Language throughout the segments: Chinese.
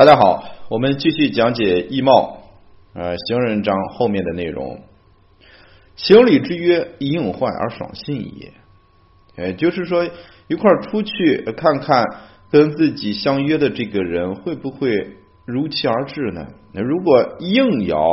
大家好，我们继续讲解易貌呃行人章后面的内容。行礼之约，应坏而爽信也。呃，就是说一块出去看看，跟自己相约的这个人会不会如期而至呢？那如果应爻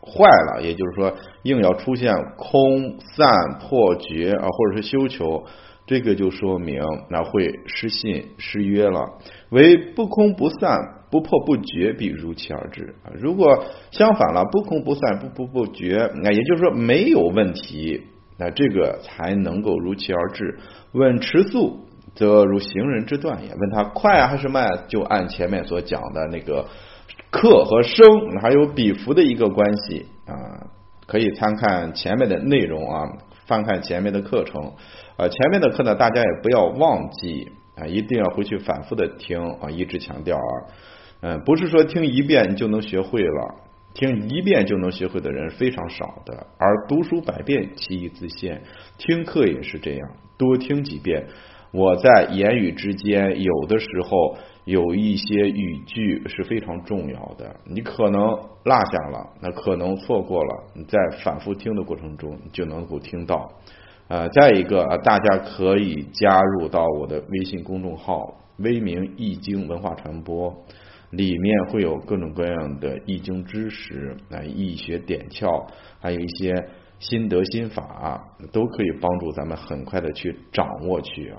坏了，也就是说应爻出现空、散、破、绝啊，或者是休囚。这个就说明那会失信失约了，为不空不散不破不绝，必如期而至啊。如果相反了，不空不散不破不绝，那也就是说没有问题，那这个才能够如期而至。问迟速，则如行人之断也。问他快还是慢，就按前面所讲的那个克和生还有比伏的一个关系啊，可以参看前面的内容啊，翻看前面的课程。啊，前面的课呢，大家也不要忘记啊，一定要回去反复的听啊，一直强调啊，嗯，不是说听一遍你就能学会了，听一遍就能学会的人非常少的，而读书百遍其义自现，听课也是这样，多听几遍，我在言语之间有的时候有一些语句是非常重要的，你可能落下了，那可能错过了，你在反复听的过程中你就能够听到。呃，再一个，大家可以加入到我的微信公众号“微明易经文化传播”，里面会有各种各样的易经知识啊、易学点窍，还有一些心得心法，都可以帮助咱们很快的去掌握去啊。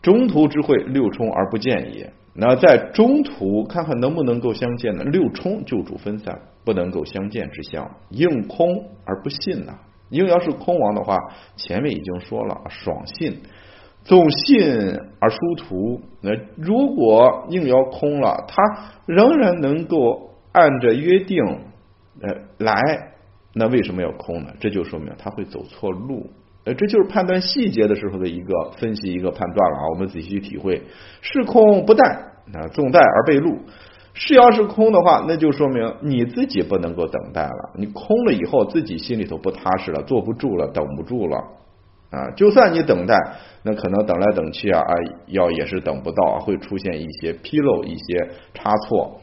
中途之会，六冲而不见也。那在中途看看能不能够相见呢？六冲就主分散，不能够相见之象，应空而不信呐。应爻是空亡的话，前面已经说了，爽信，纵信而殊途。那如果应爻空了，他仍然能够按着约定呃来，那为什么要空呢？这就说明他会走错路。呃，这就是判断细节的时候的一个分析，一个判断了啊。我们仔细去体会，是空不待啊，纵待而被路。是要是空的话，那就说明你自己不能够等待了。你空了以后，自己心里头不踏实了，坐不住了，等不住了啊！就算你等待，那可能等来等去啊，要也是等不到啊，会出现一些纰漏、一些差错。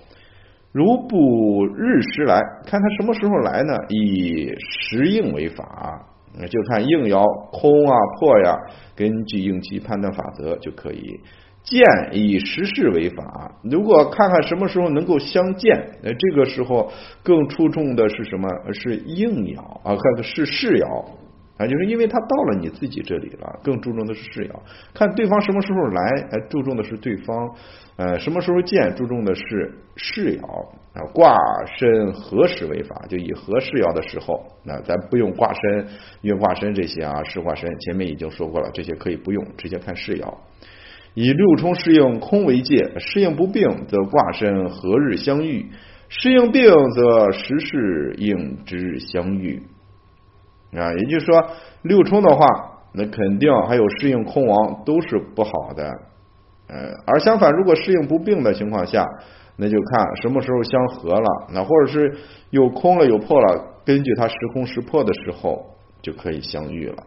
如不日时来看他什么时候来呢？以时应为法，就看应爻空啊破呀，根据应期判断法则就可以。见以时事为法，如果看看什么时候能够相见，那，这个时候更注重的是什么？是应爻啊，看看是世爻啊，就是因为他到了你自己这里了，更注重的是世爻。看对方什么时候来，呃，注重的是对方，呃，什么时候见，注重的是世爻啊。卦身何时为法？就以何事爻的时候，那咱不用卦身、运卦身这些啊，事卦身前面已经说过了，这些可以不用，直接看世爻。以六冲适应空为界，适应不并，则卦身何日相遇；适应并，则时事应之相遇。啊，也就是说，六冲的话，那肯定还有适应空亡都是不好的。呃，而相反，如果适应不并的情况下，那就看什么时候相合了，那或者是有空了有破了，根据它时空时破的时候，就可以相遇了。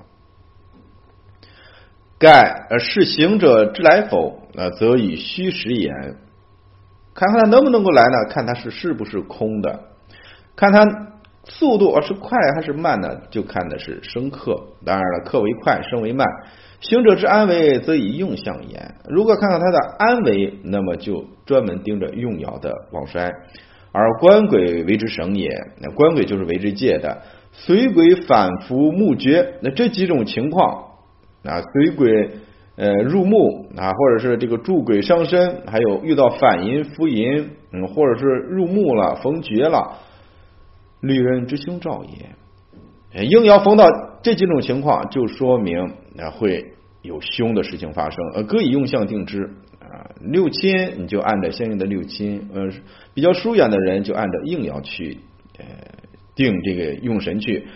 盖呃是行者之来否？呃，则以虚实言，看看他能不能够来呢？看他是是不是空的？看他速度是快还是慢呢？就看的是生克。当然了，克为快，生为慢。行者之安危，则以用相言。如果看看他的安危，那么就专门盯着用爻的旺衰。而官鬼为之省也，那官鬼就是为之借的。随鬼反复木绝，那这几种情况。啊，随鬼呃入墓啊，或者是这个助鬼伤身，还有遇到反淫伏淫，嗯，或者是入墓了逢绝了，利人之凶兆也。应爻逢到这几种情况，就说明会有凶的事情发生。呃，可以用相定之啊，六亲你就按照相应的六亲，呃，比较疏远的人就按照应爻去呃定这个用神去。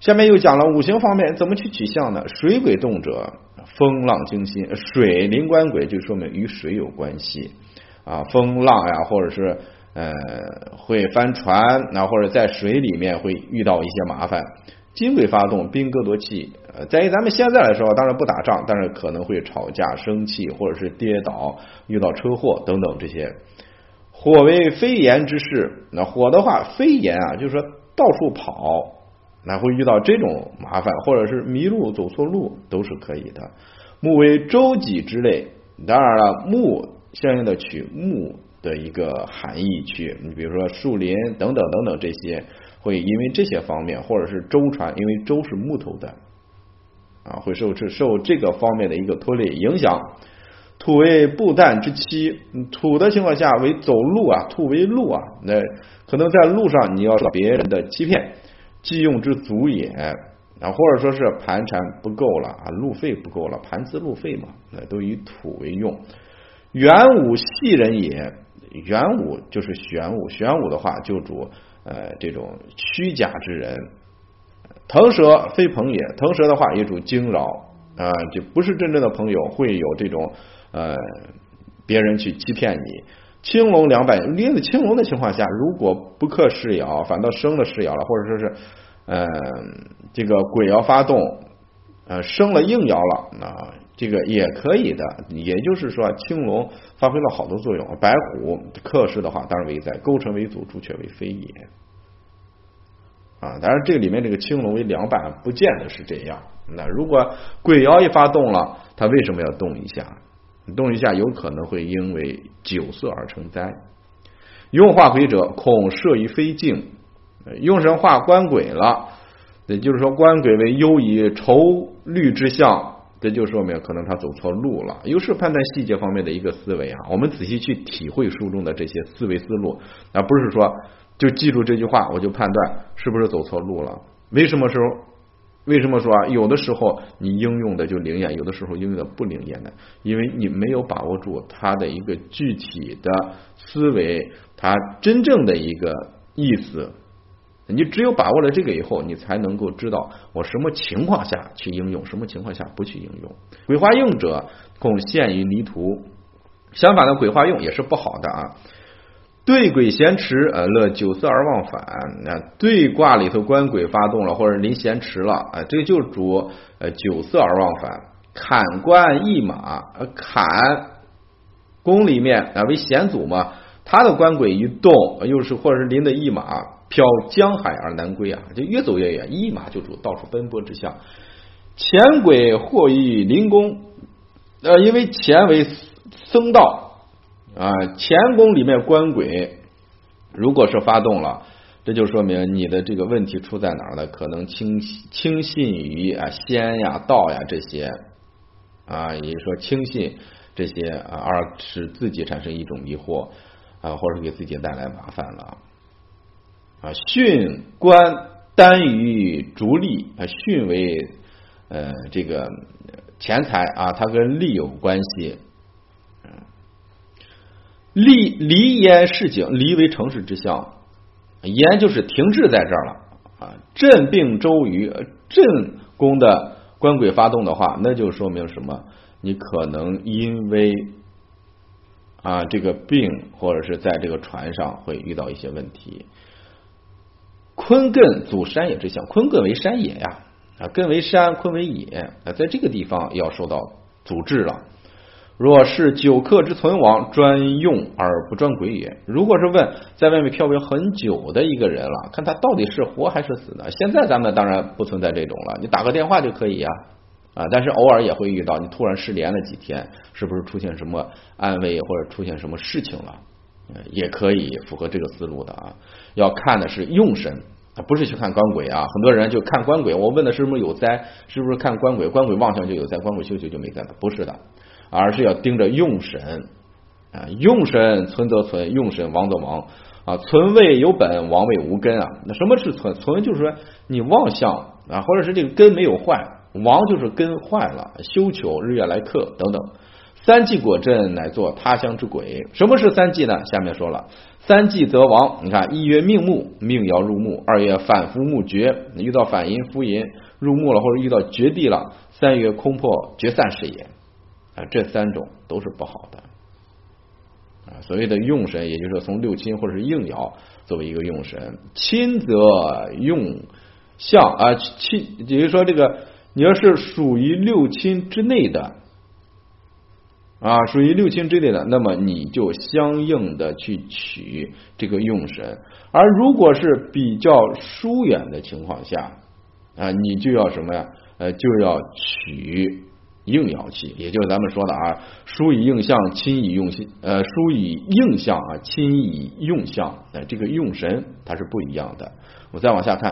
下面又讲了五行方面怎么去取象呢？水鬼动者，风浪惊心。水临官鬼就说明与水有关系啊，风浪呀，或者是呃会翻船，那或者在水里面会遇到一些麻烦。金鬼发动，兵戈夺气。呃，在于咱们现在来说，当然不打仗，但是可能会吵架、生气，或者是跌倒、遇到车祸等等这些。火为飞檐之势，那火的话，飞檐啊，就是说到处跑，那会遇到这种麻烦，或者是迷路、走错路都是可以的。木为舟楫之类，当然了，木相应的取木的一个含义去，你比如说树林等等等等这些，会因为这些方面，或者是舟船，因为舟是木头的啊，会受这受这个方面的一个拖累影响。土为布旦之妻，土的情况下为走路啊，土为路啊，那可能在路上你要受别人的欺骗，既用之足也啊，或者说是盘缠不够了啊，路费不够了，盘资路费嘛，那都以土为用。元武系人也，元武就是玄武，玄武的话就主呃这种虚假之人。腾蛇非朋也，腾蛇的话也主惊扰啊，就不是真正的朋友，会有这种。呃，别人去欺骗你，青龙两百，因为青龙的情况下，如果不克噬爻，反倒生了噬爻了，或者说是，呃，这个鬼爻发动，呃，生了应爻了，那这个也可以的。也就是说，青龙发挥了好多作用。白虎克噬的话，当然为在，勾陈为祖，朱雀为飞也。啊，当然这里面这个青龙为两板，不见得是这样。那如果鬼爻一发动了，它为什么要动一下？动一下，有可能会因为酒色而成灾。用化鬼者，恐摄于非境。用神化官鬼了，也就是说，官鬼为忧以愁虑之象，这就说明可能他走错路了。又是判断细节方面的一个思维啊。我们仔细去体会书中的这些思维思路，而不是说就记住这句话，我就判断是不是走错路了。为什么时候？为什么说？有的时候你应用的就灵验，有的时候应用的不灵验呢，因为你没有把握住它的一个具体的思维，它真正的一个意思。你只有把握了这个以后，你才能够知道我什么情况下去应用，什么情况下不去应用。鬼化用者，共陷于离途。相反的，鬼化用也是不好的啊。对鬼闲池，呃，乐九色而忘返。那对卦里头官鬼发动了，或者临闲池了，啊，这个就主呃九色而忘返。坎官驿马，呃，坎宫里面啊为险阻嘛，他的官鬼一动，又是或者是临的驿马飘江海而南归啊，就越走越远。一马就主到处奔波之下，钱鬼或于临宫，呃，因为钱为僧道。啊，钱宫里面官鬼，如果是发动了，这就说明你的这个问题出在哪儿了？可能轻轻信于啊仙呀道呀这些啊，也就说轻信这些啊，而使自己产生一种迷惑啊，或者给自己带来麻烦了啊。巽官单于逐利啊，巽为呃这个钱财啊，它跟利有关系。离离焉市井，离为城市之象，焉就是停滞在这儿了啊。镇病周瑜，镇宫的官鬼发动的话，那就说明什么？你可能因为啊这个病，或者是在这个船上会遇到一些问题。坤艮阻山野之象，坤艮为山野呀啊，艮为山，坤为野啊，在这个地方要受到阻滞了。若是久客之存亡，专用而不专鬼也。如果是问在外面漂泊很久的一个人了，看他到底是活还是死呢？现在咱们当然不存在这种了，你打个电话就可以呀啊！但是偶尔也会遇到，你突然失联了几天，是不是出现什么安危或者出现什么事情了？也可以符合这个思路的啊。要看的是用神，不是去看官鬼啊。很多人就看官鬼，我问的是不是有灾？是不是看官鬼？官鬼望相就有灾，官鬼休休就没灾的？不是的。而是要盯着用神啊，用神存则存，用神亡则亡啊。存位有本，亡位无根啊。那什么是存？存就是说你妄想啊，或者是这个根没有坏；亡就是根坏了，休囚日月来克等等。三季果阵，乃作他乡之鬼。什么是三季呢？下面说了，三季则亡。你看，一月命木，命爻入木；二月反复木绝，遇到反阴复阴入木了，或者遇到绝地了；三月空破绝散是也。啊，这三种都是不好的啊。所谓的用神，也就是从六亲或者是应爻作为一个用神，亲则用相啊亲，也就是说这个你要是属于六亲之内的啊，属于六亲之类的，那么你就相应的去取这个用神；而如果是比较疏远的情况下啊，你就要什么呀？呃，就要取。应爻气，也就是咱们说的啊，疏以应象，亲以用心，呃，疏以应象啊，亲以用象，呃，这个用神它是不一样的。我再往下看，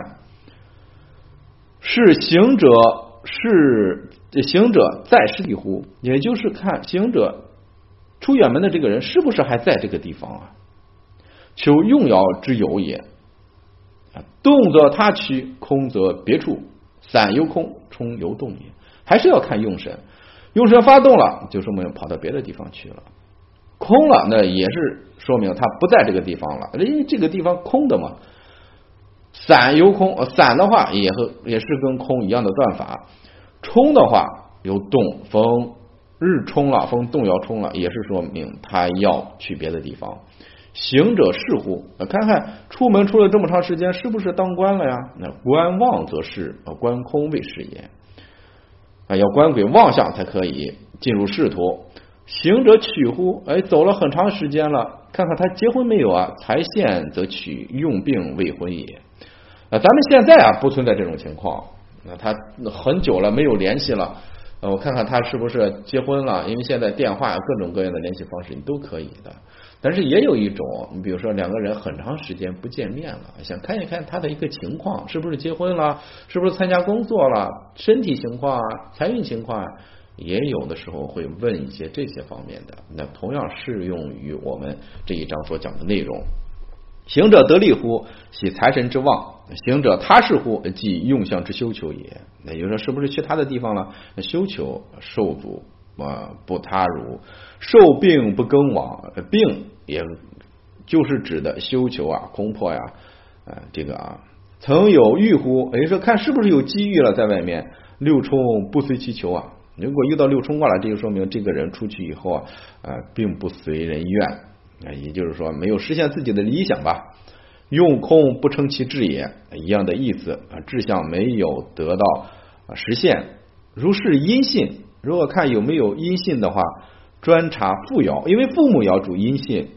是行者是这行者在是地乎？也就是看行者出远门的这个人是不是还在这个地方啊？求用爻之有也，动则他趋，空则别处，散由空，冲由动也。还是要看用神，用神发动了，就说明跑到别的地方去了；空了，那也是说明他不在这个地方了，因为这个地方空的嘛。散由空，散的话也和也是跟空一样的断法；冲的话有动，风日冲了，风动摇冲了，也是说明他要去别的地方。行者是乎？看看出门出了这么长时间，是不是当官了呀？那观望则是，观空未是也。啊，要观鬼望相才可以进入仕途。行者取乎？哎，走了很长时间了，看看他结婚没有啊？财现则取，用病未婚也。啊，咱们现在啊不存在这种情况。那他很久了没有联系了，我看看他是不是结婚了？因为现在电话各种各样的联系方式你都可以的。但是也有一种，你比如说两个人很长时间不见面了，想看一看他的一个情况，是不是结婚了，是不是参加工作了，身体情况啊、财运情况，也有的时候会问一些这些方面的。那同样适用于我们这一章所讲的内容。行者得利乎？喜财神之旺。行者他是乎？即用相之修求也。那也就是说，是不是去他的地方了？修求受阻。啊，不他如受病不更往，病也就是指的修求啊，空破呀，啊，这个啊，曾有遇乎？也就说看是不是有机遇了，在外面六冲不随其求啊。如果遇到六冲卦了，这就说明这个人出去以后啊，啊，并不随人愿，也就是说没有实现自己的理想吧。用空不称其志也，一样的意思啊，志向没有得到实现，如是阴性。如果看有没有阴性的话，专查父爻，因为父母爻主阴性，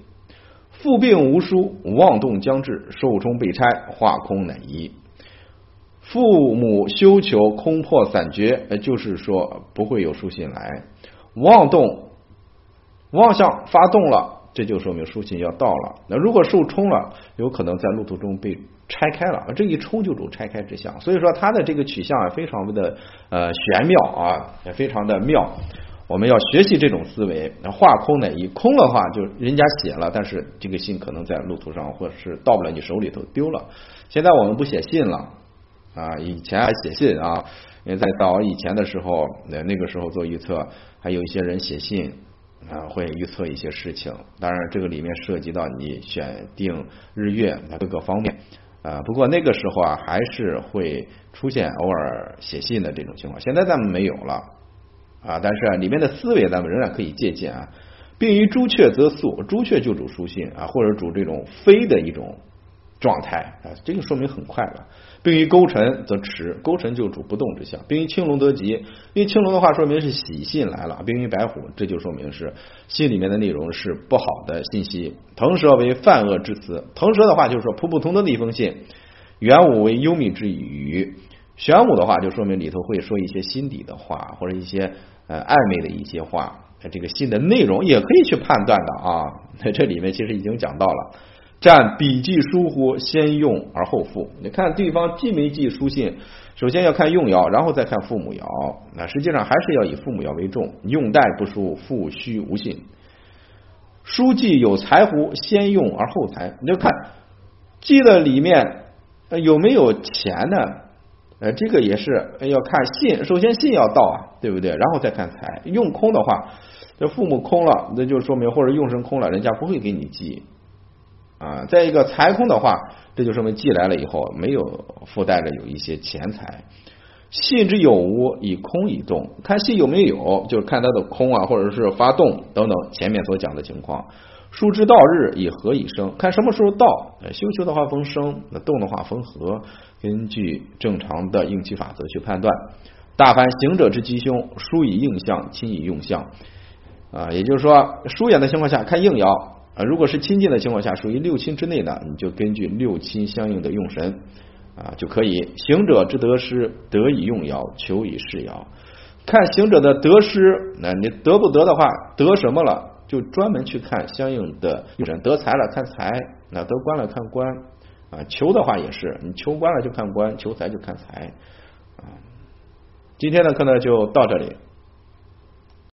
父病无书，妄动将至，受冲被拆，化空乃一。父母休求空破散绝，就是说不会有书信来。妄动妄想发动了，这就说明书信要到了。那如果受冲了，有可能在路途中被。拆开了，这一冲就主拆开之象，所以说它的这个取向啊，非常的呃玄妙啊，也非常的妙。我们要学习这种思维，那画空呢一空的话，就人家写了，但是这个信可能在路途上或者是到不了你手里头丢了。现在我们不写信了啊，以前还写信啊，因为在早以前的时候，那那个时候做预测，还有一些人写信啊，会预测一些事情。当然，这个里面涉及到你选定日月各个方面。啊，不过那个时候啊，还是会出现偶尔写信的这种情况。现在咱们没有了啊，但是里面的思维咱们仍然可以借鉴啊。并于朱雀则速，朱雀就主书信啊，或者主这种飞的一种。状态啊，这个说明很快了。并于勾陈则迟，勾陈就主不动之象。并于青龙得吉，因为青龙的话说明是喜信来了。并于白虎，这就说明是信里面的内容是不好的信息。腾蛇为犯恶之词，腾蛇的话就是说普普通通的一封信。玄武为幽密之语，玄武的话就说明里头会说一些心底的话，或者一些呃暧昧的一些话。这个信的内容也可以去判断的啊。在 这里面其实已经讲到了。占笔记疏忽，先用而后付。你看对方既没寄书信，首先要看用爻，然后再看父母爻。那实际上还是要以父母爻为重。用代不书，父虚无信。书记有财乎？先用而后财。你就看记的里面有没有钱呢？呃，这个也是要看信。首先信要到啊，对不对？然后再看财。用空的话，这父母空了，那就说明或者用神空了，人家不会给你寄。啊，再一个财空的话，这就说明寄来了以后没有附带着有一些钱财。信之有无，以空以动，看信有没有，就是看它的空啊，或者是发动等等前面所讲的情况。数之道日，以何以生？看什么时候到？休囚的话逢生，那动的话逢合，根据正常的应期法则去判断。大凡行者之吉凶，疏以应象，亲以用象。啊，也就是说，疏远的情况下看应爻啊，如果是亲近的情况下，属于六亲之内的，你就根据六亲相应的用神啊就可以。行者之得失，得以用爻，求以是爻。看行者的得失，那你得不得的话，得什么了，就专门去看相应的用神。得财了看财，那得官了看官啊。求的话也是，你求官了就看官，求财就看财啊。今天的课呢就到这里。